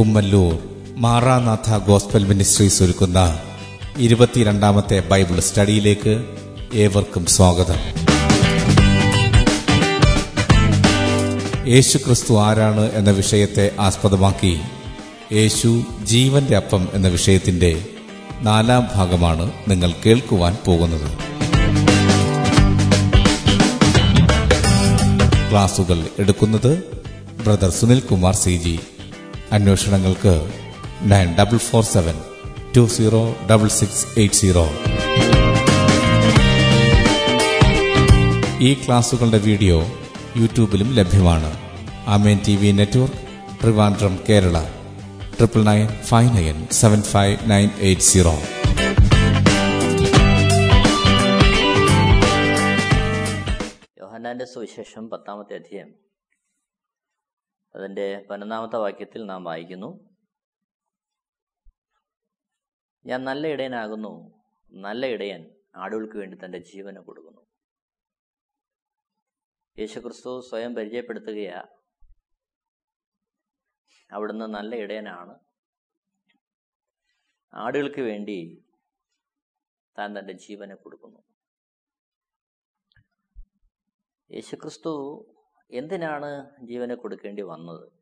Kummallur Maranatha gospel ministries ഒരുക്കുന്ന ഇരുപത്തിരണ്ടാമത്തെ Bible സ്റ്റഡിയിലേക്ക് ഏവർക്കും സ്വാഗതം. യേശു ക്രിസ്തു ആരാണ് എന്ന വിഷയത്തെ ആസ്പദമാക്കി യേശു ജീവന്റെ അപ്പം എന്ന വിഷയത്തിന്റെ നാലാം ഭാഗമാണ് നിങ്ങൾ കേൾക്കുവാൻ പോകുന്നത്. ക്ലാസുകൾ എടുക്കുന്നത് brother Sunil Kumar C G. അന്വേഷണങ്ങൾക്ക് nine double four seven two zero double six eight zero. ഈ ക്ലാസുകളുടെ വീഡിയോ യൂട്യൂബിലും ലഭ്യമാണ്. Amen T V network Trivandrum Kerala. Triple nine five nine seven five nine eight zero. യോഹന്നാന്റെ സുവിശേഷം പത്താമത്തെ അധ്യായം. അതിന്റെ പതിനൊന്നാമത്തെ വാക്യത്തിൽ നാം വായിക്കുന്നു. ഞാൻ നല്ല ഇടയനാകുന്നു നല്ല ഇടയൻ ആടുകൾക്ക് വേണ്ടി തന്റെ ജീവന് കൊടുക്കുന്നു. യേശുക്രിസ്തു സ്വയം പരിചയപ്പെടുത്തുകയാ അവിടുന്ന് നല്ല ഇടയനാണ്. ആടുകൾക്ക് വേണ്ടി താൻ തന്റെ ജീവനെ കൊടുക്കുന്നു. യേശുക്രിസ്തു എന്തിനാണ് ജീവനെ കൊടുക്കേണ്ടി വന്നത്?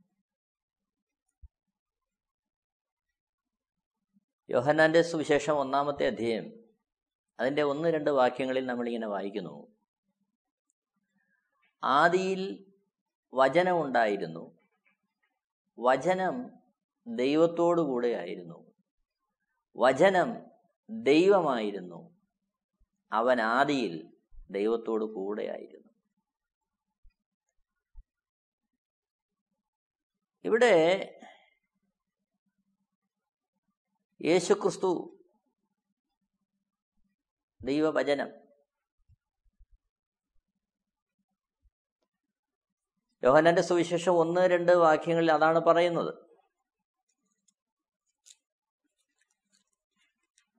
യോഹന്നാന്റെ സുവിശേഷം ഒന്നാമത്തെ അധ്യയം അതിന്റെ ഒന്ന് രണ്ട് വാക്യങ്ങളിൽ നമ്മളിങ്ങനെ വായിക്കുന്നു. ആദിയിൽ വചനമുണ്ടായിരുന്നു വചനം ദൈവത്തോടു കൂടെയായിരുന്നു വചനം ദൈവമായിരുന്നു. അവൻ ആദിയിൽ ദൈവത്തോടു കൂടെയായിരുന്നു ഇവിടെ യേശുക്രിസ്തു ദൈവവചനം. യോഹനന്റെ സുവിശേഷം ഒന്ന് രണ്ട് വാക്യങ്ങളിൽ അതാണ് പറയുന്നത്.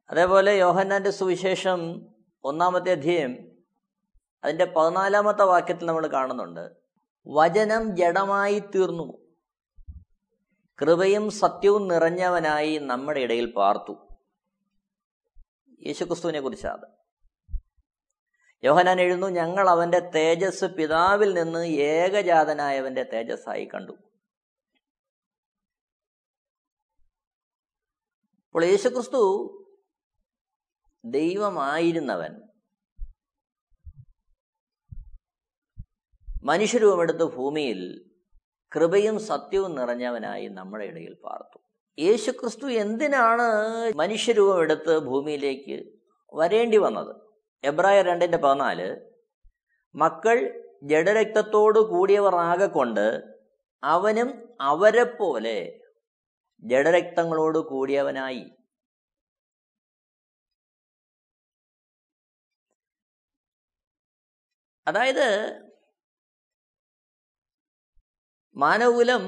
അതേപോലെ യോഹന്നാന്റെ സുവിശേഷം ഒന്നാമത്തെ അധ്യയം അതിന്റെ പതിനാലാമത്തെ വാക്യത്തിൽ നമ്മൾ കാണുന്നുണ്ട്. വചനം ജഡമായി തീർന്നു. കൃപയും സത്യവും നിറഞ്ഞവനായി നമ്മുടെ ഇടയിൽ പാർത്തു. യേശുക്രിസ്തുവിനെ കുറിച്ചാണ് യോഹനാൻ എഴുന്നു ഞങ്ങൾ അവന്റെ തേജസ് പിതാവിൽ നിന്ന് ഏകജാതനായവന്റെ തേജസ്സായി കണ്ടു. അപ്പോൾ യേശുക്രിസ്തു ദൈവമായിരുന്നവൻ. മനുഷ്യരൂപമെടുത്ത് ഭൂമിയിൽ കൃപയും സത്യവും നിറഞ്ഞവനായി നമ്മുടെ ഇടയിൽ പാർത്തു. യേശുക്രിസ്തു എന്തിനാണ് മനുഷ്യരൂപം എടുത്ത് ഭൂമിയിലേക്ക് വരേണ്ടി വന്നത്? എബ്രായ രണ്ടിന്റെ പതിനാല് മക്കൾ ജഡരക്തത്തോടു കൂടിയവർ ആകെക്കൊണ്ട് അവനും അവരെ പോലെ ജഡരക്തങ്ങളോട് കൂടിയവനായി. അതായത് മാനവകുലം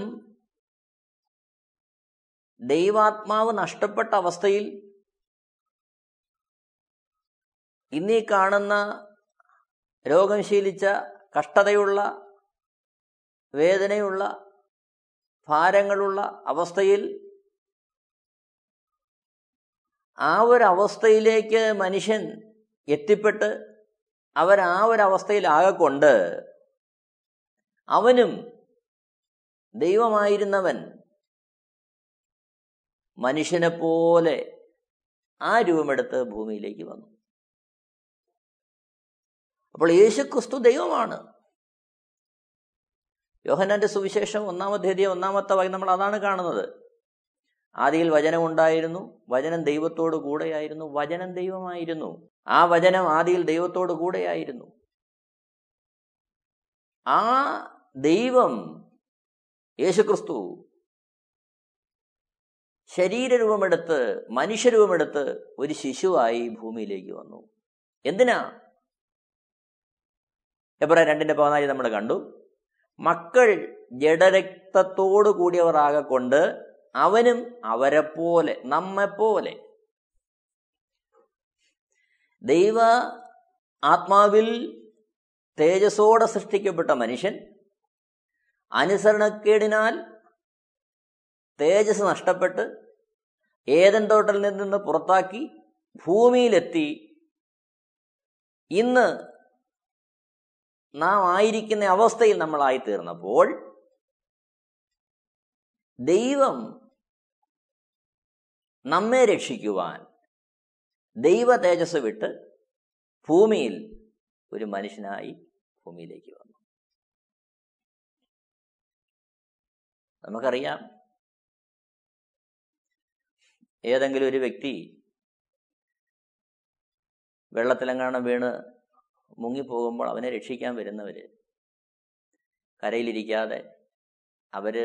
ദൈവാത്മാവ് നഷ്ടപ്പെട്ട അവസ്ഥയിൽ ഇന്നീ കാണുന്ന രോഗം ശീലിച്ച കഷ്ടതയുള്ള വേദനയുള്ള ഭാരങ്ങളുള്ള അവസ്ഥയിൽ ആ ഒരു അവസ്ഥയിലേക്ക് മനുഷ്യൻ എത്തിപ്പെട്ട് അവർ ആ ഒരു അവസ്ഥയിലാകൊണ്ട് അവനും ദൈവമായിരുന്നവൻ മനുഷ്യനെ പോലെ ആ രൂപമെടുത്ത് ഭൂമിയിലേക്ക് വന്നു. അപ്പോൾ യേശു ക്രിസ്തു ദൈവമാണ്. യോഹനാന്റെ സുവിശേഷം ഒന്നാമത്തെ ഒന്നാമത്തെ വായി നമ്മൾ അതാണ് കാണുന്നത്. ആദിയിൽ വചനമുണ്ടായിരുന്നു വചനം ദൈവത്തോടു കൂടെയായിരുന്നു വചനം ദൈവമായിരുന്നു. ആ വചനം ആദിയിൽ ദൈവത്തോടു കൂടെയായിരുന്നു. ആ ദൈവം യേശുക്രിസ്തു ശരീരരൂപമെടുത്ത് മനുഷ്യരൂപമെടുത്ത് ഒരു ശിശുവായി ഭൂമിയിലേക്ക് വന്നു. എന്തിനാ? എബ്രാ രണ്ടിന്റെ പതിനാല് നമ്മൾ കണ്ടു. മക്കൾ ജഡരക്തത്തോടു കൂടിയവർ ആകെക്കൊണ്ട് അവനും അവരെ പോലെ നമ്മെപ്പോലെ. ദൈവ ആത്മാവിൽ തേജസ്സോടെ സൃഷ്ടിക്കപ്പെട്ട മനുഷ്യൻ അനുസരണക്കേടിനാൽ തേജസ് നഷ്ടപ്പെട്ട് ഏതൻ തോട്ടലിൽ നിന്ന് പുറത്താക്കി ഭൂമിയിലെത്തി. ഇന്ന് നാം ആയിരിക്കുന്ന അവസ്ഥയിൽ നമ്മളായി തീർന്നപ്പോൾ ദൈവം നമ്മെ രക്ഷിക്കുവാൻ ദൈവ തേജസ് വിട്ട് ഭൂമിയിൽ ഒരു മനുഷ്യനായി ഭൂമിയിലേക്ക് വന്നു. നമുക്കറിയാം. ഏതെങ്കിലും ഒരു വ്യക്തി വെള്ളത്തിലെങ്ങാണം വീണ് മുങ്ങിപ്പോകുമ്പോൾ അവനെ രക്ഷിക്കാൻ വരുന്നവര് കരയിലിരിക്കാതെ അവർ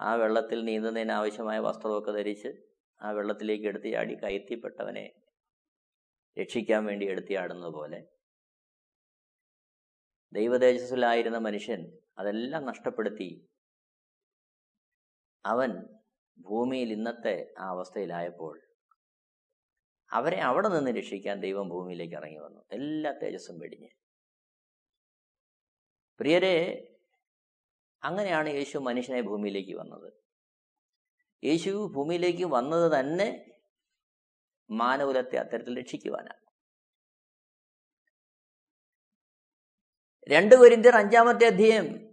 ആ വെള്ളത്തിൽ നീന്തുന്നതിന് ആവശ്യമായ വസ്ത്രമൊക്കെ ധരിച്ച് ആ വെള്ളത്തിലേക്ക് എടുത്ത് ചാടി കയറ്റിപ്പെട്ടവനെ രക്ഷിക്കാൻ വേണ്ടി എടുത്തിയാടുന്നത് പോലെ ദൈവതേജസ്സിലായിരുന്ന മനുഷ്യൻ അതെല്ലാം നഷ്ടപ്പെടുത്തി അവൻ ഭൂമിയിൽ ഇന്നത്തെ ആ അവസ്ഥയിലായപ്പോൾ അവരെ അവിടെ നിന്ന് രക്ഷിക്കാൻ ദൈവം ഭൂമിയിലേക്ക് ഇറങ്ങി വന്നു. എല്ലാ തേജസ്സും വെടിഞ്ഞ്. പ്രിയരെ അങ്ങനെയാണ് യേശു മനുഷ്യനെ ഭൂമിയിലേക്ക് വന്നത്. യേശു ഭൂമിയിലേക്ക് വന്നത് തന്നെ മാനകുലത്തെ അത്തരത്തിൽ രക്ഷിക്കുവാനാണ്. രണ്ട് പേരിന്റെ അഞ്ചാമത്തെ അധ്യായം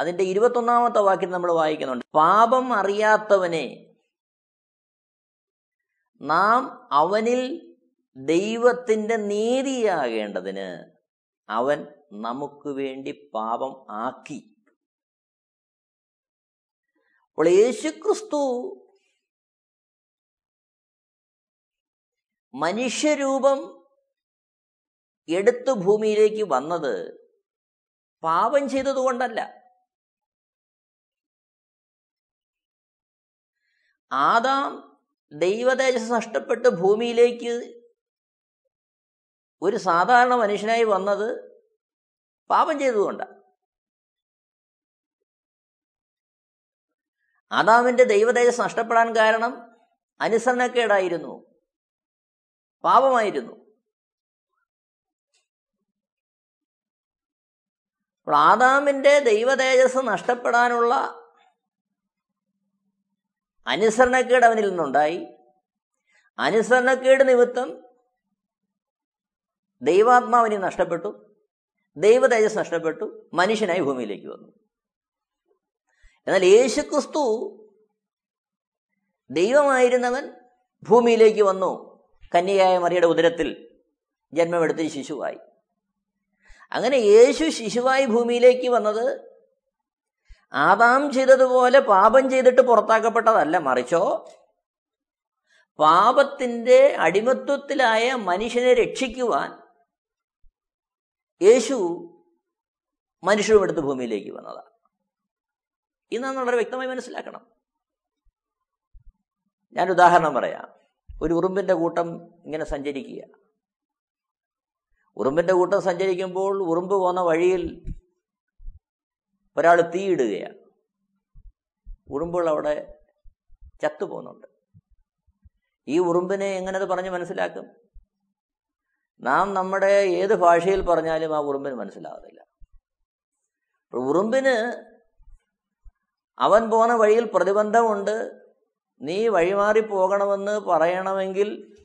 അതിന്റെ ഇരുപത്തൊന്നാമത്തെ വാക്യം നമ്മൾ വായിക്കുന്നുണ്ട്. പാപം അറിയാത്തവനെ നാം അവനിൽ ദൈവത്തിന്റെ നീതിയാകേണ്ടതിന് അവൻ നമുക്ക് വേണ്ടി പാപം ആക്കി. അപ്പോൾ യേശുക്രിസ്തു മനുഷ്യരൂപം എടുത്തു ഭൂമിയിലേക്ക് വന്നത് പാപം ചെയ്തതുകൊണ്ടല്ല. ആദാം ദൈവതേജസ് നഷ്ടപ്പെട്ട് ഭൂമിയിലേക്ക് ഒരു സാധാരണ മനുഷ്യനായി വന്നത് പാപം ചെയ്തുകൊണ്ടാണ് ആദാമിന്റെ ദൈവതേജസ് നഷ്ടപ്പെടാൻ കാരണം അനുസരണക്കേടായിരുന്നു. പാപമായിരുന്നു. അപ്പോൾ ആദാമിന്റെ ദൈവതേജസ് നഷ്ടപ്പെടാനുള്ള അനുസരണക്കേട് അവനിൽ നിന്നുണ്ടായി. അനുസരണക്കേട് നിമിത്തം ദൈവാത്മാവിനെ നഷ്ടപ്പെട്ടു. ദൈവതേജസ് നഷ്ടപ്പെട്ടു. മനുഷ്യനായി ഭൂമിയിലേക്ക് വന്നു. എന്നാൽ യേശുക്രിസ്തു ദൈവമായിരുന്നവൻ ഭൂമിയിലേക്ക് വന്നു. കന്യകായ മറിയുടെ ഉദരത്തിൽ ജന്മമെടുത്ത് ശിശുവായി. അങ്ങനെ യേശു ശിശുവായി ഭൂമിയിലേക്ക് വന്നത് ആദാം ചെയ്തതുപോലെ പാപം ചെയ്തിട്ട് പുറത്താക്കപ്പെട്ടതല്ല മറിച്ചോ? പാപത്തിന്റെ അടിമത്വത്തിലായ മനുഷ്യനെ രക്ഷിക്കുവാൻ യേശു മനുഷ്യരും എടുത്ത് ഭൂമിയിലേക്ക് വന്നതാണ്. ഇന്നാണ് വളരെ വ്യക്തമായി മനസ്സിലാക്കണം. ഞാൻ ഉദാഹരണം പറയാം. ഒരു ഉറുമ്പിന്റെ കൂട്ടം ഇങ്ങനെ സഞ്ചരിക്കുക. ഉറുമ്പിന്റെ കൂട്ടം സഞ്ചരിക്കുമ്പോൾ ഉറുമ്പ് പോകുന്ന വഴിയിൽ ഒരാൾ തീയിടുകയാണ്. ഉറുമ്പുകൾ അവിടെ ചത്തുപോകുന്നുണ്ട്. ഈ ഉറുമ്പിനെ എങ്ങനെ അത് പറഞ്ഞ് മനസ്സിലാക്കും? നാം നമ്മുടെ ഏത് ഭാഷയിൽ പറഞ്ഞാലും ആ ഉറുമ്പിന് മനസ്സിലാകുന്നില്ല ഉറുമ്പിന് അവൻ പോകുന്ന വഴിയിൽ പ്രതിബന്ധമുണ്ട്. നീ വഴിമാറി പോകണമെന്ന് പറയണമെങ്കിൽ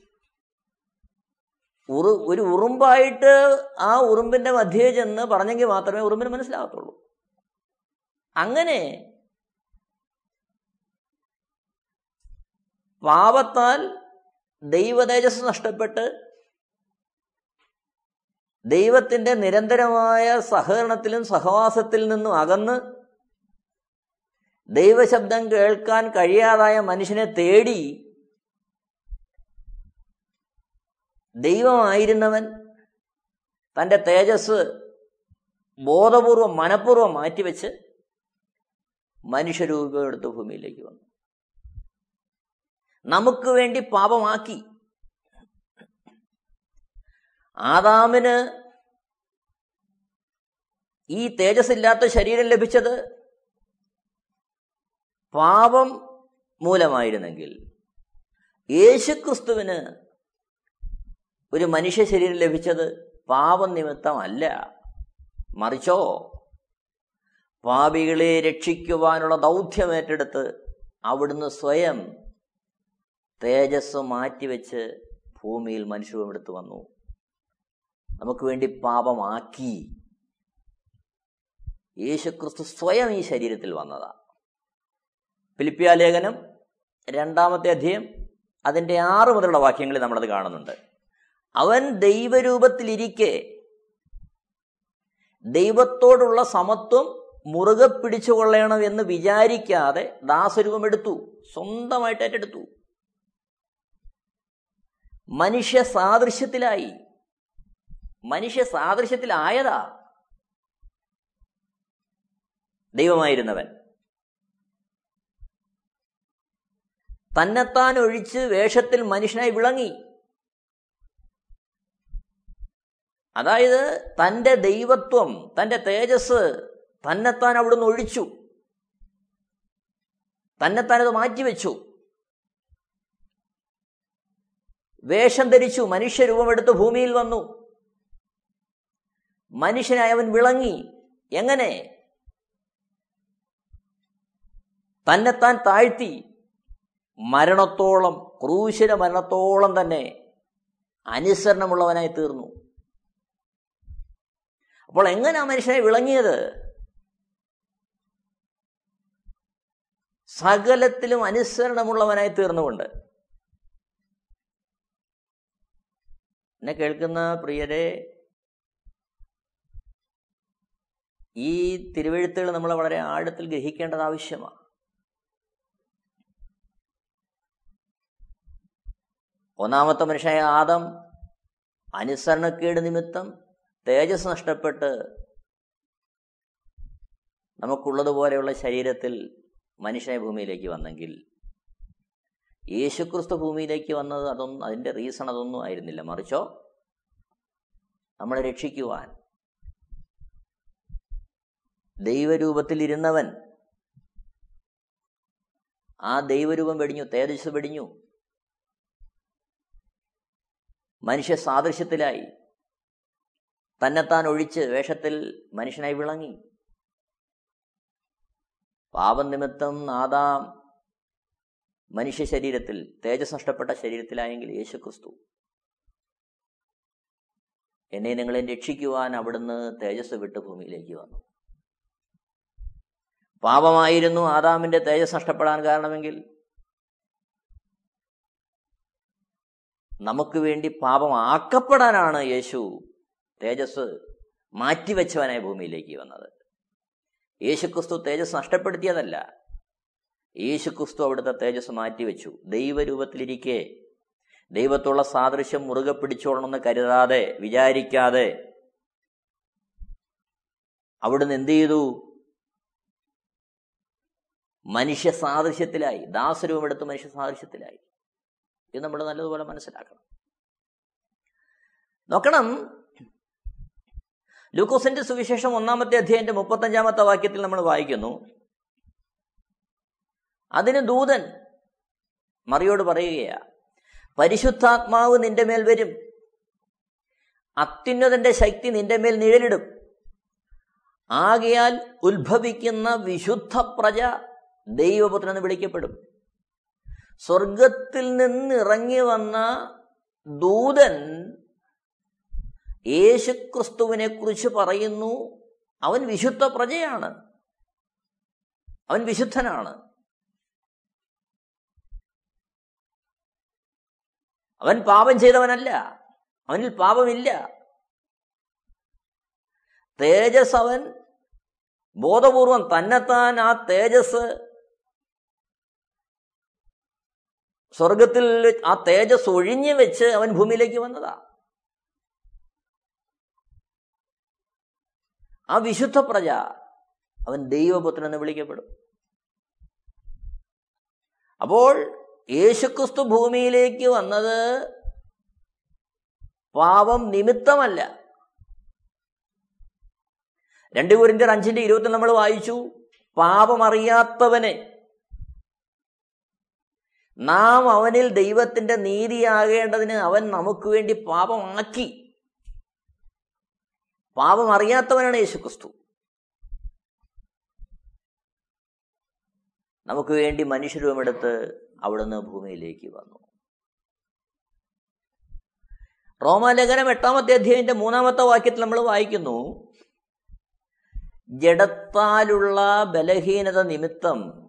ഒരു ഉറുമ്പായിട്ട് ആ ഉറുമ്പിന്റെ മധ്യേ ചെന്ന് പറഞ്ഞെങ്കിൽ മാത്രമേ ഉറുമ്പിന് മനസ്സിലാകത്തുള്ളൂ അങ്ങനെ പാപത്താൽ ദൈവതേജസ് നഷ്ടപ്പെട്ട് ദൈവത്തിന്റെ നിരന്തരമായ സഹകരണത്തിലും സഹവാസത്തിൽ നിന്നും അകന്ന് ദൈവശബ്ദം കേൾക്കാൻ കഴിയാതായ മനുഷ്യനെ തേടി ദൈവമായിരുന്നവൻ തന്റെ തേജസ് ബോധപൂർവം മനഃപൂർവം മാറ്റിവെച്ച് മനുഷ്യരൂപം എടുത്ത് ഭൂമിയിലേക്ക് വന്നു. നമുക്ക് വേണ്ടി പാപമാക്കി. ആദാമിന് ഈ തേജസ്സില്ലാത്ത ശരീരം ലഭിച്ചത് പാപം മൂലമായിരുന്നെങ്കിൽ യേശുക്രിസ്തുവിന് ഒരു മനുഷ്യ ശരീരം ലഭിച്ചത് പാപം നിമിത്തമല്ല. മറിച്ചോ? പാപികളെ രക്ഷിക്കുവാനുള്ള ദൗത്യം ഏറ്റെടുത്ത് അവിടുന്ന് സ്വയം തേജസ് മാറ്റിവെച്ച് ഭൂമിയിൽ മനുഷ്യരും എടുത്തു വന്നു. നമുക്ക് വേണ്ടി പാപമാക്കി. യേശുക്രിസ്തു സ്വയം ഈ ശരീരത്തിൽ വന്നതാ. ഫിലിപ്പിയ ലേഖനം രണ്ടാമത്തെ അധ്യയം അതിന്റെ ആറ് മുതലുള്ള വാക്യങ്ങളിൽ നമ്മളത് കാണുന്നുണ്ട്. അവൻ ദൈവരൂപത്തിലിരിക്കെ ദൈവത്തോടുള്ള സമത്വം മുറുകെ പിടിച്ചു കൊള്ളണം എന്ന് വിചാരിക്കാതെ ദാസരൂപം എടുത്തു സ്വന്തമായിട്ട് ഏറ്റെടുത്തു. മനുഷ്യ സാദൃശ്യത്തിലായി. മനുഷ്യ സാദൃശ്യത്തിലായതാ ദൈവമായിരുന്നവൻ. തന്നെത്താൻ ഒഴിച്ച് വേഷത്തിൽ മനുഷ്യനായി വിളങ്ങി. അതായത് തന്റെ ദൈവത്വം തന്റെ തേജസ് തന്നെത്താൻ അവിടുന്ന് ഒഴിച്ചു. തന്നെത്താൻ അത് മാറ്റിവെച്ചു. വേഷം ധരിച്ചു മനുഷ്യരൂപമെടുത്ത് ഭൂമിയിൽ വന്നു. മനുഷ്യനായി അവൻ വിളങ്ങി. എങ്ങനെ? തന്നെത്താൻ താഴ്ത്തി. മരണത്തോളം ക്രൂശിര മരണത്തോളം തന്നെ അനുസരണമുള്ളവനായി തീർന്നു. അപ്പോൾ എങ്ങനെ ആ മനുഷ്യനെ വിളങ്ങിയത്? സകലത്തിലും അനുസരണമുള്ളവനായി തീർന്നുകൊണ്ട്. എന്നെ കേൾക്കുന്ന പ്രിയരെ ഈ തിരുവഴുത്തുകൾ നമ്മൾ വളരെ ആഴത്തിൽ ഗ്രഹിക്കേണ്ടത് ആവശ്യമാണ്. ഒന്നാമത്തെ മനുഷ്യനായ ആദം അനുസരണക്കേട് നിമിത്തം തേജസ് നഷ്ടപ്പെട്ട് നമുക്കുള്ളതുപോലെയുള്ള ശരീരത്തിൽ മനുഷ്യനെ ഭൂമിയിലേക്ക് വന്നെങ്കിൽ യേശുക്രിസ്തു ഭൂമിയിലേക്ക് വന്നത് അതൊന്നും അതിന്റെ റീസൺ അതൊന്നും ആയിരുന്നില്ല. മറിച്ചോ നമ്മളെ രക്ഷിക്കുവാൻ ദൈവരൂപത്തിലിരുന്നവൻ ആ ദൈവരൂപം വെടിഞ്ഞു തേജസ് വെടിഞ്ഞു മനുഷ്യ സാദൃശ്യത്തിലായി തന്നെത്താൻ ഒഴിച്ച് വേഷത്തിൽ മനുഷ്യനായി വിളങ്ങി. പാപം നിമിത്തം ആദാം മനുഷ്യ ശരീരത്തിൽ തേജസ് നഷ്ടപ്പെട്ട ശരീരത്തിലായെങ്കിൽ യേശു ക്രിസ്തു എന്നെ നിങ്ങളെ രക്ഷിക്കുവാൻ അവിടുന്ന് തേജസ് വിട്ട് ഭൂമിയിലേക്ക് വന്നു. പാപമായിരുന്നു ആദാമിന്റെ തേജസ് നഷ്ടപ്പെടാൻ കാരണമെങ്കിൽ നമുക്ക് വേണ്ടി പാപമാക്കപ്പെടാനാണ് യേശു തേജസ് മാറ്റിവെച്ചവനായി ഭൂമിയിലേക്ക് വന്നത്. യേശുക്രിസ്തു തേജസ് നഷ്ടപ്പെടുത്തിയതല്ല. യേശുക്രിസ്തു അവിടുത്തെ തേജസ് മാറ്റിവെച്ചു. ദൈവരൂപത്തിലിരിക്കെ ദൈവത്തുള്ള സാദൃശ്യം മുറുകെ പിടിച്ചോളണമെന്ന് കരുതാതെ വിചാരിക്കാതെ അവിടുന്ന് എന്ത് ചെയ്തു? മനുഷ്യ സാദൃശ്യത്തിലായി ദാസരൂപം എടുത്ത് മനുഷ്യ സാദൃശ്യത്തിലായി. ഇത് നമ്മൾ നല്ലതുപോലെ മനസ്സിലാക്കണം. നോക്കണം ലൂക്കോസിന്റെ സുവിശേഷം ഒന്നാമത്തെ അധ്യായന്റെ മുപ്പത്തഞ്ചാമത്തെ വാക്യത്തിൽ നമ്മൾ വായിക്കുന്നു. അതിന് ദൂതൻ മറിയോട് പറയുകയാ പരിശുദ്ധാത്മാവ് നിന്റെ മേൽ വരും. അത്യുന്നതന്റെ ശക്തി നിന്റെ മേൽ നിഴലിടും. ആകയാൽ ഉത്ഭവിക്കുന്ന വിശുദ്ധ പ്രജ ദൈവപുത്രൻ എന്ന് വിളിക്കപ്പെടും. സ്വർഗത്തിൽ നിന്ന് ഇറങ്ങി വന്ന ദൂതൻ യേശുക്രിസ്തുവിനെ കുറിച്ച് പറയുന്നു. അവൻ വിശുദ്ധ പ്രജയാണ്. അവൻ വിശുദ്ധനാണ്. അവൻ പാപം ചെയ്തവനല്ല. അവനിൽ പാപമില്ല. തേജസ് അവൻ ബോധപൂർവം തന്നെത്താൻ ആ തേജസ് സ്വർഗത്തിൽ ആ തേജസ് ഒഴിഞ്ഞു വെച്ച് അവൻ ഭൂമിയിലേക്ക് വന്നതാ. ആ വിശുദ്ധ പ്രജ അവൻ ദൈവപുത്രൻ എന്ന് വിളിക്കപ്പെടും. അപ്പോൾ യേശുക്രിസ്തു ഭൂമിയിലേക്ക് വന്നത് പാപം നിമിത്തമല്ല. രണ്ട് കുരിന്തർ അഞ്ചിന്റെ ഇരുപത്തിൽ നമ്മൾ വായിച്ചു. പാപമറിയാത്തവനെ നാം അവനിൽ ദൈവത്തിന്റെ നീതിയാകേണ്ടതിന് അവൻ നമുക്ക് വേണ്ടി പാപമാക്കി. പാപം അറിയാത്തവനാണ് യേശുക്രിസ്തു. നമുക്ക് വേണ്ടി മനുഷ്യരൂപമെടുത്ത് അവിടുന്ന് ഭൂമിയിലേക്ക് വന്നു. റോമാലേഖനം എട്ടാമത്തെ അധ്യായന്റെ മൂന്നാമത്തെ വാക്യത്തിൽ നമ്മൾ വായിക്കുന്നു ജഡത്താലുള്ള ബലഹീനത നിമിത്തം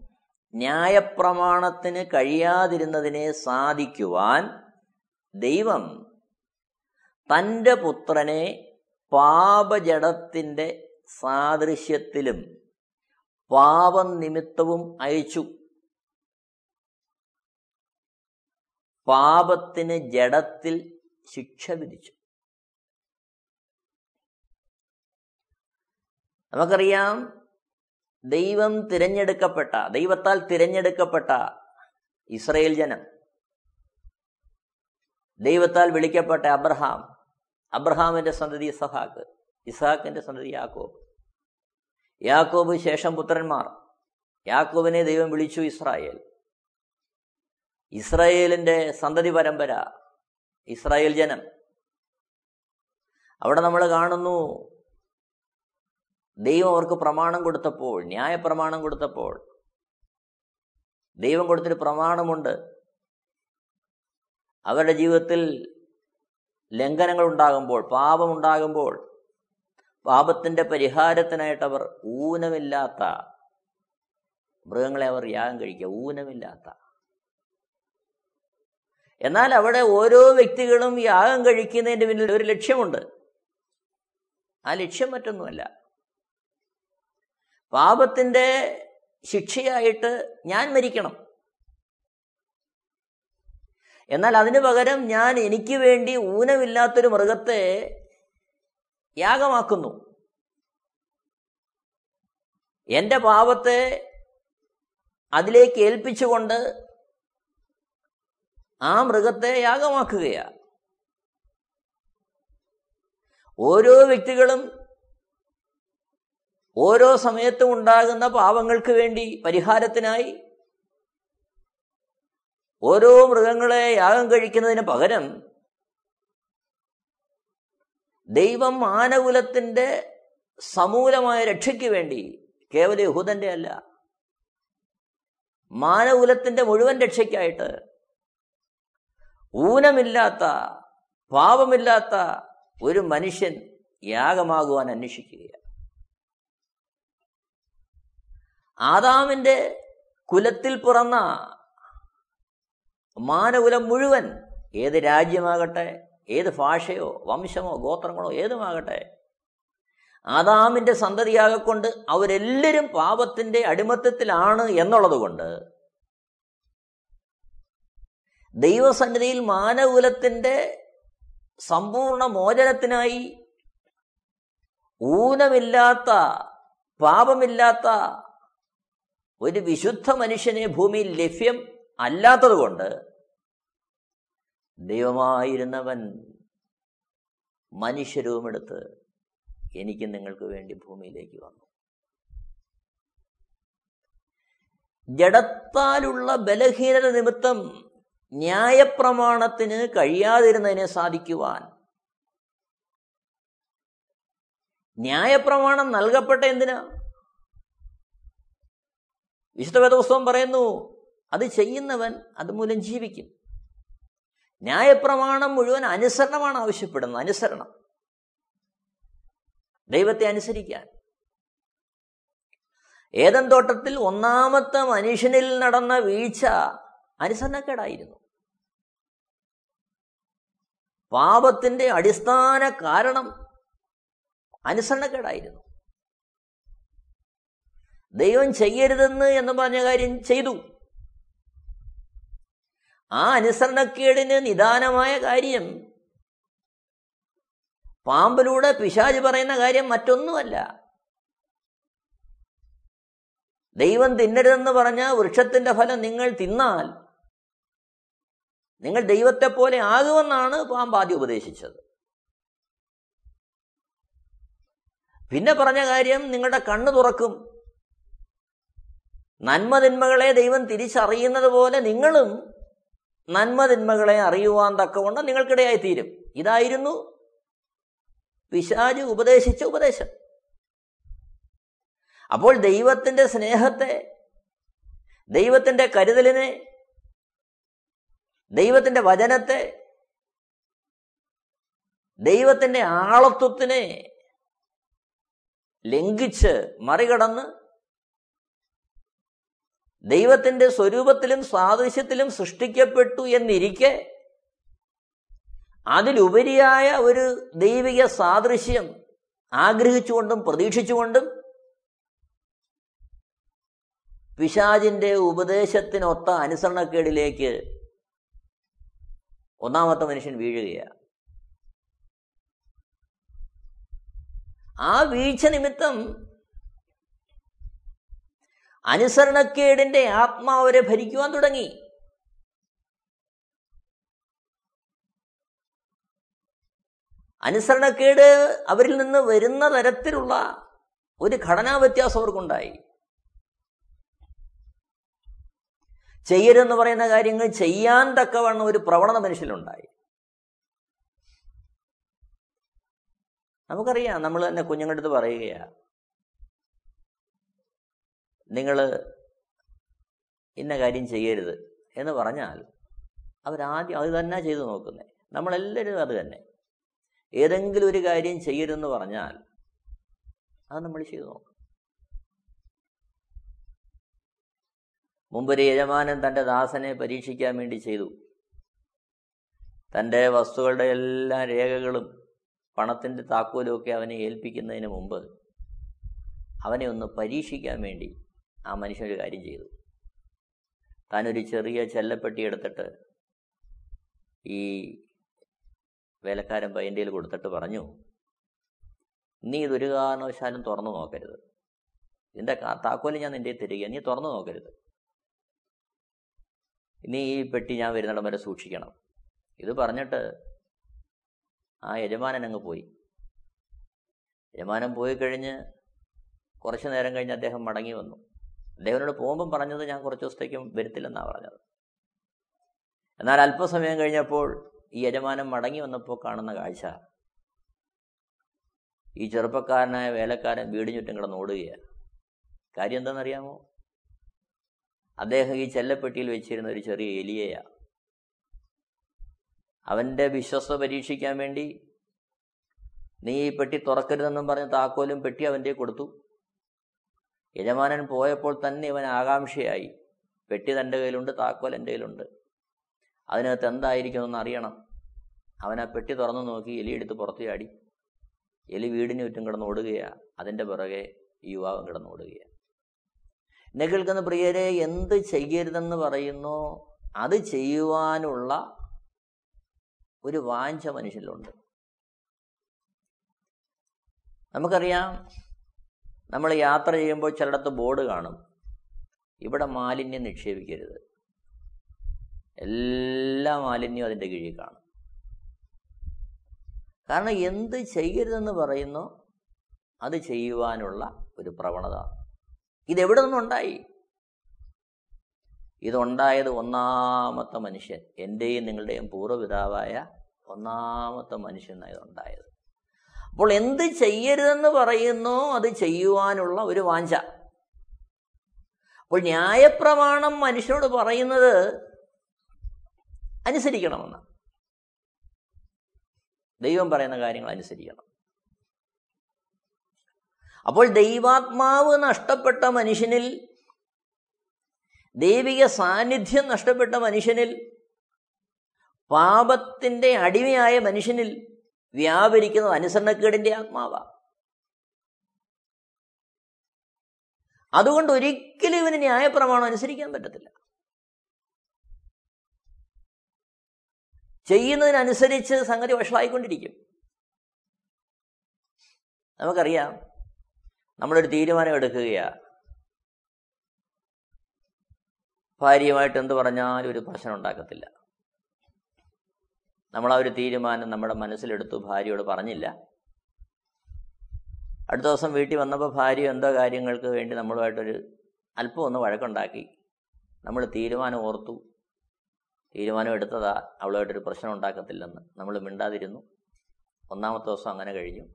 ന്യായപ്രമാണത്തിന് കഴിയാതിരുന്നതിനെ സാധിക്കുവാൻ ദൈവം തന്റെ പുത്രനെ പാപജടത്തിന്റെ സാദൃശ്യത്തിലും പാപം നിമിത്തവും അയച്ചു. പാപത്തിന് ജഡത്തിൽ ശിക്ഷ വിധിച്ചു. നമുക്കറിയാം ദൈവം തിരഞ്ഞെടുക്കപ്പെട്ട ദൈവത്താൽ തിരഞ്ഞെടുക്കപ്പെട്ട ഇസ്രയേൽ ജനം ദൈവത്താൽ വിളിക്കപ്പെട്ട അബ്രഹാം അബ്രഹാമിന്റെ സന്തതി ഇസഹാക്ക് ഇസഹാക്കിന്റെ സന്തതി യാക്കോബ്. യാക്കോബ് ശേഷം പുത്രന്മാർ. യാക്കോബിനെ ദൈവം വിളിച്ചു ഇസ്രായേൽ. ഇസ്രായേലിന്റെ സന്തതി പരമ്പര ഇസ്രായേൽ ജനം. അവിടെ നമ്മൾ കാണുന്നു ദൈവം അവർക്ക് പ്രമാണം കൊടുത്തപ്പോൾ ന്യായ പ്രമാണം കൊടുത്തപ്പോൾ ദൈവം കൊടുത്തൊരു പ്രമാണമുണ്ട്. അവരുടെ ജീവിതത്തിൽ ലംഘനങ്ങൾ ഉണ്ടാകുമ്പോൾ പാപമുണ്ടാകുമ്പോൾ പാപത്തിന്റെ പരിഹാരത്തിനായിട്ട് അവർ ഊനമില്ലാത്ത മൃഗങ്ങളെ അവർ യാഗം കഴിക്കുക ഊനമില്ലാത്ത. എന്നാൽ അവിടെ ഓരോ വ്യക്തികളും യാഗം കഴിക്കുന്നതിന്റെ പിന്നിൽ ഒരു ലക്ഷ്യമുണ്ട്. ആ ലക്ഷ്യം മറ്റൊന്നുമല്ല. പാപത്തിന്റെ ശിക്ഷയായിട്ട് ഞാൻ മരിക്കണം. എന്നാൽ അതിനു പകരം ഞാൻ എനിക്ക് വേണ്ടി ഊനമില്ലാത്തൊരു മൃഗത്തെ യാഗമാക്കുന്നു. എന്റെ പാപത്തെ അതിലേക്ക് ഏൽപ്പിച്ചുകൊണ്ട് ആ മൃഗത്തെ യാഗമാക്കുകയാ ഓരോ വ്യക്തികളും ഓരോ സമയത്തും ഉണ്ടാകുന്ന പാപങ്ങൾക്ക് വേണ്ടി പരിഹാരത്തിനായി ഓരോ മൃഗങ്ങളെ യാഗം കഴിക്കുന്നതിന് പകരം ദൈവം മാനകുലത്തിന്റെ സമൂലമായ രക്ഷയ്ക്ക് വേണ്ടി കേവല യഹൂദന്റെ അല്ല മാനകുലത്തിന്റെ മുഴുവൻ രക്ഷയ്ക്കായിട്ട് ഊനമില്ലാത്ത പാപമില്ലാത്ത ഒരു മനുഷ്യൻ യാഗമാകുവാൻ അന്വേഷിക്കുകയാണ്. ആദാമിന്റെ കുലത്തിൽ പിറന്ന മാനകുലം മുഴുവൻ ഏത് രാജ്യമാകട്ടെ ഏത് ഭാഷയോ വംശമോ ഗോത്രങ്ങളോ ഏതുമാകട്ടെ ആദാമിന്റെ സന്തതിയാകൊണ്ട് അവരെല്ലാവരും പാപത്തിന്റെ അടിമത്തത്തിലാണ് എന്നുള്ളതുകൊണ്ട് ദൈവസന്നിധിയിൽ മാനകുലത്തിന്റെ സമ്പൂർണ മോചനത്തിനായി ഊനമില്ലാത്ത പാപമില്ലാത്ത ഒരു വിശുദ്ധ മനുഷ്യനെ ഭൂമിയിൽ ലഭ്യം അല്ലാത്തതുകൊണ്ട് ദൈവമായിരുന്നവൻ മനുഷ്യരൂപമെടുത്ത് എനിക്ക് നിങ്ങൾക്ക് വേണ്ടി ഭൂമിയിലേക്ക് വന്നു. ജഡത്താലുള്ള ബലഹീനത നിമിത്തം ന്യായപ്രമാണത്തിന് കഴിയാതിരുന്നതിനെ സാധിക്കുവാൻ ന്യായപ്രമാണം നൽകപ്പെട്ട എന്തിനാ? വിശുദ്ധ വേദപുസ്തകം പറയുന്നു അത് ചെയ്യുന്നവൻ അതുമൂലം ജീവിക്കും. ന്യായപ്രമാണം മുഴുവൻ അനുസരണമാണ് ആവശ്യപ്പെടുന്നത് അനുസരണം. ദൈവത്തെ അനുസരിക്കാൻ. ഏതൻ തോട്ടത്തിൽ ഒന്നാമത്തെ മനുഷ്യനിൽ നടന്ന വീഴ്ച അനുസരണക്കേടായിരുന്നു. പാപത്തിന്റെ അടിസ്ഥാന കാരണം അനുസരണക്കേടായിരുന്നു. ദൈവം ചെയ്യരുതെന്ന് എന്ന് പറഞ്ഞ കാര്യം ചെയ്തു. ആ അനുസരണക്കേടിന് നിദാനമായ കാര്യം. പാമ്പിലൂടെ പിശാജ് പറയുന്ന കാര്യം മറ്റൊന്നുമല്ല. ദൈവം തിന്നരുതെന്ന് പറഞ്ഞ വൃക്ഷത്തിന്റെ ഫലം നിങ്ങൾ തിന്നാൽ നിങ്ങൾ ദൈവത്തെ പോലെ ആകുമെന്നാണ് പാമ്പ് ആദ്യം ഉപദേശിച്ചത്. പിന്നെ പറഞ്ഞ കാര്യം നിങ്ങളുടെ കണ്ണ് തുറക്കും. നന്മതിന്മകളെ ദൈവം തിരിച്ചറിയുന്നത് പോലെ നിങ്ങളും നന്മതിന്മകളെ അറിയുവാൻ തക്കവണ്ണം നിങ്ങൾക്കിടയായി തീരും ഇതായിരുന്നു പിശാജ് ഉപദേശിച്ച ഉപദേശം. അപ്പോൾ ദൈവത്തിന്റെ സ്നേഹത്തെ ദൈവത്തിന്റെ കരുതലിനെ ദൈവത്തിന്റെ വചനത്തെ ദൈവത്തിന്റെ ആളത്വത്തിനെ ലംഘിച്ച് മറികടന്ന് ദൈവത്തിന്റെ സ്വരൂപത്തിലും സാദൃശ്യത്തിലും സൃഷ്ടിക്കപ്പെട്ടു എന്നിരിക്കെ അതിലുപരിയായ ഒരു ദൈവിക സാദൃശ്യം ആഗ്രഹിച്ചുകൊണ്ടും പ്രതീക്ഷിച്ചുകൊണ്ടും പിശാജിന്റെ ഉപദേശത്തിനൊത്ത അനുസരണക്കേടിലേക്ക് ഒന്നാമത്തെ മനുഷ്യൻ വീഴുകയാണ്. ആ വീഴ്ച നിമിത്തം അനുസരണക്കേടിന്റെ ആത്മാവരെ ഭരിക്കുവാൻ തുടങ്ങി. അനുസരണക്കേട് അവരിൽ നിന്ന് വരുന്ന തരത്തിലുള്ള ഒരു ഘടനാ വ്യത്യാസം അവർക്കുണ്ടായി. ചെയ്യരുതെന്ന് പറയുന്ന കാര്യങ്ങൾ ചെയ്യാൻ തക്കവണ്ണം ഒരു പ്രവണത മനുഷ്യനുണ്ടായി നമുക്കറിയാം നമ്മൾ തന്നെ കുഞ്ഞുങ്ങളുടെ അടുത്ത് പറയുകയാണ് നിങ്ങൾ ഇന്ന കാര്യം ചെയ്യരുത് എന്ന് പറഞ്ഞാൽ അവരാദ്യം അത് തന്നെ ചെയ്തു നോക്കുന്നത് നമ്മളെല്ലാവരും അത് തന്നെ. ഏതെങ്കിലും ഒരു കാര്യം ചെയ്യരുതെന്ന് പറഞ്ഞാൽ അത് നമ്മൾ ചെയ്തു നോക്കും. മുമ്പൊരു യജമാനൻ തന്റെ ദാസനെ പരീക്ഷിക്കാൻ വേണ്ടി ചെയ്തു. തന്റെ വസ്തുക്കളുടെ എല്ലാ രേഖകളും പണത്തിന്റെ താക്കോലും ഒക്കെ അവനെ ഏൽപ്പിക്കുന്നതിന് മുമ്പ് അവനെ ഒന്ന് പരീക്ഷിക്കാൻ വേണ്ടി ആ മനുഷ്യൻ ഒരു കാര്യം ചെയ്തു. താനൊരു ചെറിയ ചെല്ലപ്പെട്ടി എടുത്തിട്ട് ഈ വേലക്കാരൻ പയ്യന്റെ കൊടുത്തിട്ട് പറഞ്ഞു നീ ഇതൊരു കാരണവശാലും തുറന്നു നോക്കരുത്. ഇതിന്റെ താക്കോൽ ഞാൻ നിന്റെ തരിക നീ തുറന്നു നോക്കരുത്. നീ ഈ പെട്ടി ഞാൻ വരുന്നിടം വരെ സൂക്ഷിക്കണം. ഇത് പറഞ്ഞിട്ട് ആ യജമാനൻ അങ്ങ് പോയി. യജമാനൻ പോയി കഴിഞ്ഞ് കുറച്ചു നേരം കഴിഞ്ഞ് അദ്ദേഹം മടങ്ങി വന്നു. അദ്ദേഹത്തിനോട് പോകുമ്പം പറഞ്ഞത് ഞാൻ കുറച്ച് ദിവസത്തേക്കും വരുത്തില്ലെന്നാണ് പറഞ്ഞത്. എന്നാൽ അല്പസമയം കഴിഞ്ഞപ്പോൾ ഈ യജമാനൻ മടങ്ങി വന്നപ്പോൾ കാണുന്ന കാഴ്ച. ഈ ചെറുപ്പക്കാരനായ വേലക്കാരൻ വീടിന് ചുറ്റും കിടന്ന് ഓടുകയാണ്. കാര്യം എന്താണെന്നറിയാമോ? അദ്ദേഹം ഈ ചെല്ലപ്പെട്ടിയിൽ വെച്ചിരുന്ന ഒരു ചെറിയ എലിയയാണ് അവന്റെ വിശ്വസ്ത പരീക്ഷിക്കാൻ വേണ്ടി നീ ഈ പെട്ടി തുറക്കരുതെന്നും പറഞ്ഞ് താക്കോലും പെട്ടി അവന്റെ കൊടുത്തു. യജമാനൻ പോയപ്പോൾ തന്നെ ഇവൻ ആകാംക്ഷയായി. പെട്ടി തന്റെ കയ്യിലുണ്ട് താക്കോൽ എന്റെ കയ്യിലുണ്ട്. അതിനകത്ത് എന്തായിരിക്കുമെന്ന് അറിയണം. അവൻ ആ പെട്ടി തുറന്നു നോക്കി എലി എടുത്ത് പുറത്തു ചാടി. എലി വീടിന് ചുറ്റും കിടന്ന് ഓടുകയാണ് അതിന്റെ പിറകെ ഈ യുവാവൻ കിടന്ന് ഓടുകയാണ് എന്നെ കേൾക്കുന്ന പ്രിയരെ എന്ത് ചെയ്യരുതെന്ന് പറയുന്നു? അത് ചെയ്യുവാനുള്ള ഒരു വാഞ്ച മനുഷ്യനിലുണ്ട്. നമുക്കറിയാം നമ്മൾ യാത്ര ചെയ്യുമ്പോൾ ചിലയിടത്ത് ബോർഡ് കാണും. ഇവിടെ മാലിന്യം നിക്ഷേപിക്കരുത്. എല്ലാ മാലിന്യവും അതിന്റെ കീഴിൽ കാണും. കാരണം എന്ത് ചെയ്യരുതെന്ന് പറയുന്നു അത് ചെയ്യുവാനുള്ള ഒരു പ്രവണത. ഇതെവിടെ നിന്നുണ്ടായി? ഇതുണ്ടായത് ഒന്നാമത്തെ മനുഷ്യൻ എന്റെയും നിങ്ങളുടെയും പൂർവപിതാവായ ഒന്നാമത്തെ മനുഷ്യനാണ് ഇതുണ്ടായത്. അപ്പോൾ എന്ത് ചെയ്യരുതെന്ന് പറയുന്നു അത് ചെയ്യുവാനുള്ള ഒരു വാഞ്ച. അപ്പോൾ ന്യായപ്രമാണം മനുഷ്യനോട് പറയുന്നത് അനുസരിക്കണമെന്ന്. ദൈവം പറയുന്ന കാര്യങ്ങൾ അനുസരിക്കണം. അപ്പോൾ ദൈവാത്മാവ് നഷ്ടപ്പെട്ട മനുഷ്യനിൽ ദൈവിക സാന്നിധ്യം നഷ്ടപ്പെട്ട മനുഷ്യനിൽ പാപത്തിന്റെ അടിമയായ മനുഷ്യനിൽ വ്യാപരിക്കുന്നത് അനുസരണക്കേടിന്റെ ആത്മാവാണ് അതുകൊണ്ട് ഒരിക്കലും ഇവന് ന്യായപ്രമാണം അനുസരിക്കാൻ പറ്റത്തില്ല. ചെയ്യുന്നതിനനുസരിച്ച് സംഗതി വഷളായിക്കൊണ്ടിരിക്കും. നമുക്കറിയാം നമ്മളൊരു തീരുമാനം എടുക്കുകയാ. ഭാര്യയുമായിട്ട് എന്ത് പറഞ്ഞാലും ഒരു പ്രശ്നം ഉണ്ടാക്കത്തില്ല. നമ്മൾ ആ ഒരു തീരുമാനം നമ്മുടെ മനസ്സിലെടുത്തു ഭാര്യയോട് പറഞ്ഞില്ല. അടുത്ത ദിവസം വീട്ടിൽ വന്നപ്പോൾ ഭാര്യ എന്തോ കാര്യങ്ങൾക്ക് വേണ്ടി നമ്മളുമായിട്ടൊരു അല്പം ഒന്ന് വഴക്കുണ്ടാക്കി. നമ്മൾ തീരുമാനം ഓർത്തു. തീരുമാനം എടുത്തതാ അവളുമായിട്ടൊരു പ്രശ്നം ഉണ്ടാക്കത്തില്ലെന്ന്. നമ്മൾ മിണ്ടാതിരുന്നു. ഒന്നാമത്തെ ദിവസം അങ്ങനെ കഴിഞ്ഞു.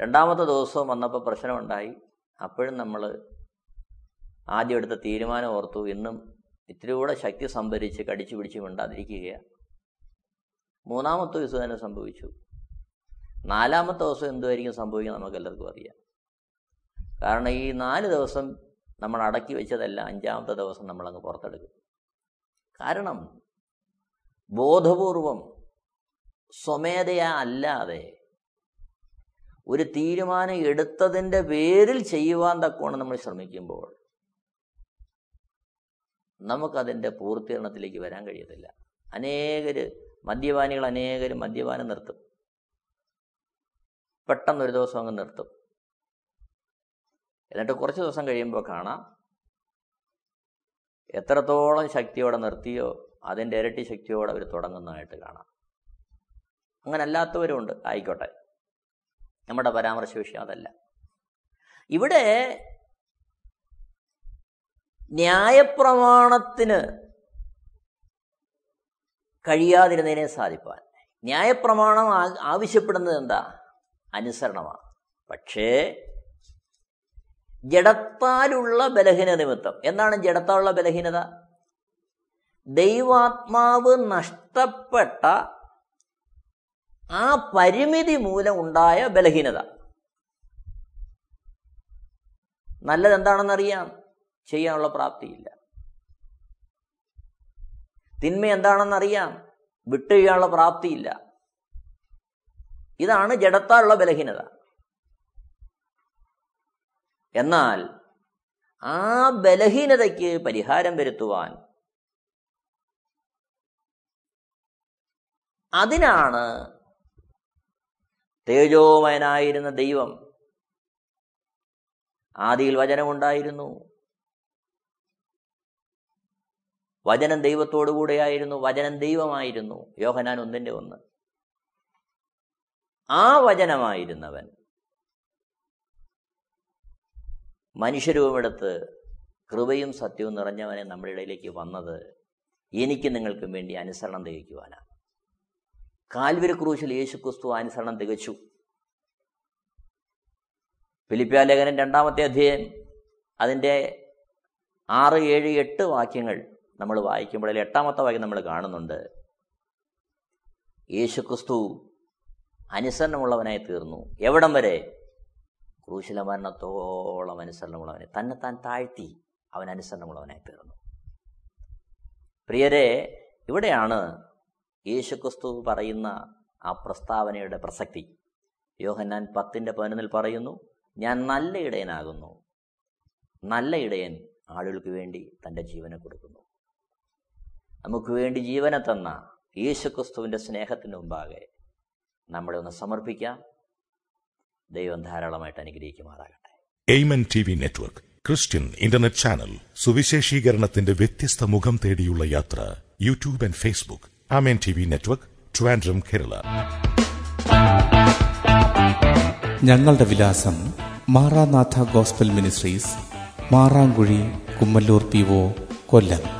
രണ്ടാമത്തെ ദിവസവും വന്നപ്പോൾ പ്രശ്നമുണ്ടായി. അപ്പോഴും നമ്മൾ ആദ്യം എടുത്ത തീരുമാനം ഓർത്തു. ഇന്നും ഇത്തിരി കൂടെ ശക്തി സംഭരിച്ച് കടിച്ചു പിടിച്ച് മിണ്ടാതിരിക്കുകയാണ് മൂന്നാമത്തെ ദിവസം തന്നെ സംഭവിച്ചു. നാലാമത്തെ ദിവസം എന്തുമായിരിക്കും സംഭവിക്കുക നമുക്ക് എല്ലാവർക്കും അറിയാം. കാരണം ഈ നാല് ദിവസം നമ്മൾ അടക്കി വെച്ചതല്ല അഞ്ചാമത്തെ ദിവസം നമ്മളങ്ങ് പുറത്തെടുക്കും. കാരണം ബോധപൂർവം സ്വമേധയാ അല്ലാതെ ഒരു തീരുമാനം എടുത്തതിന്റെ പേരിൽ ചെയ്യുവാൻ തക്കോണം നമ്മൾ ശ്രമിക്കുമ്പോൾ നമുക്കതിന്റെ പൂർത്തീകരണത്തിലേക്ക് വരാൻ കഴിയത്തില്ല. അനേകര് മദ്യപാനികൾ അനേകരും മദ്യപാനം നിർത്തും. പെട്ടെന്ന് ഒരു ദിവസം അങ്ങ് നിർത്തും. എന്നിട്ട് കുറച്ച് ദിവസം കഴിയുമ്പോൾ കാണാം. എത്രത്തോളം ശക്തിയോടെ നിർത്തിയോ അതിന്റെ ഇരട്ടി ശക്തിയോടെ അവർ തുടങ്ങുന്നതായിട്ട് കാണാം. അങ്ങനെ അല്ലാത്തവരുമുണ്ട് ആയിക്കോട്ടെ. നമ്മുടെ പരാമർശ വിഷയം അതല്ല. ഇവിടെ ന്യായപ്രമാണത്തിന് കഴിയാതിരുന്നതിനെ സാധിപ്പാൻ. ന്യായപ്രമാണം ആവശ്യപ്പെടുന്നത് എന്താ? അനുസരണമാണ്. പക്ഷേ ജഡത്താലുള്ള ബലഹീന നിമിത്തം. എന്താണ് ജഡത്താലുള്ള ബലഹീനത? ദൈവാത്മാവ് നഷ്ടപ്പെട്ട ആ പരിമിതി മൂലം ഉണ്ടായ ബലഹീനത. നല്ലത് എന്താണെന്നറിയാം ചെയ്യാനുള്ള പ്രാപ്തിയില്ല. തിന്മ എന്താണെന്നറിയാം. വിട്ടുകഴിയാനുള്ള പ്രാപ്തിയില്ല. ഇതാണ് ജഡത്താലുള്ള ബലഹീനത. എന്നാൽ ആ ബലഹീനതയ്ക്ക് പരിഹാരം വരുത്തുവാൻ അതിനാണ് തേജോമയനായിരുന്ന ദൈവം ആദിയിൽ വചനമുണ്ടായിരുന്നു. വചനം ദൈവത്തോടു കൂടെയായിരുന്നു വചനം ദൈവമായിരുന്നു. യോഹനാൻ ഒന്നിന്റെ ഒന്ന്. ആ വചനമായിരുന്നവൻ മനുഷ്യരൂപമെടുത്ത് കൃപയും സത്യവും നിറഞ്ഞവനെ നമ്മുടെ ഇടയിലേക്ക് വന്നത് എനിക്ക് നിങ്ങൾക്കും വേണ്ടി അനുസരണം തികയ്ക്കുവാനാണ് കാൽവരി ക്രൂശിൽ യേശു ക്രിസ്തു അനുസരണം തികച്ചു ഫിലിപ്പ്യാലേഖനൻ ലേഖനം രണ്ടാമത്തെ അധ്യായം അതിന്റെ ആറ് ഏഴ് എട്ട് വാക്യങ്ങൾ നമ്മൾ വായിക്കുമ്പോൾ എട്ടാമത്തെ വാക്യം നമ്മൾ കാണുന്നുണ്ട്. യേശുക്രിസ്തു അനുസരണമുള്ളവനായി തീർന്നു. എവിടം വരെ? ക്രൂശില മരണത്തോളം അനുസരണമുള്ളവനെ. തന്നെ താൻ താഴ്ത്തി അവൻ അനുസരണമുള്ളവനായി തീർന്നു. പ്രിയരെ ഇവിടെയാണ് യേശുക്രിസ്തു പറയുന്ന ആ പ്രസ്താവനയുടെ പ്രസക്തി. യോഹന്നാൻ പത്തിന്റെ പതിനൊന്നിൽ പറയുന്നു ഞാൻ നല്ല ഇടയനാകുന്നു. നല്ല ഇടയൻ ആളുകൾക്ക് വേണ്ടി തന്റെ ജീവനെ കൊടുക്കുന്നു. നമുക്ക് വേണ്ടി ജീവനെ തന്ന യേശുക്രിസ്തുവിന്റെ സ്നേഹത്തിന് മുമ്പാകെ നമ്മളെ ഒന്ന് സമർപ്പിക്കാം. ദൈവം ധാരാളമായിട്ട് അനുഗ്രഹിക്കുമാറാകട്ടെ. Amen T V network Christian internet channel സുവിശേഷീകരണത്തിന്റെ വ്യത്യസ്ത മുഖം തേടിയുള്ള യാത്ര YouTube and Facebook. Amen T V network Trivandrum Kerala. ഞങ്ങളുടെ വിലാസം Maranatha gospel ministries Marankuzhi Kummallur P O Kollam.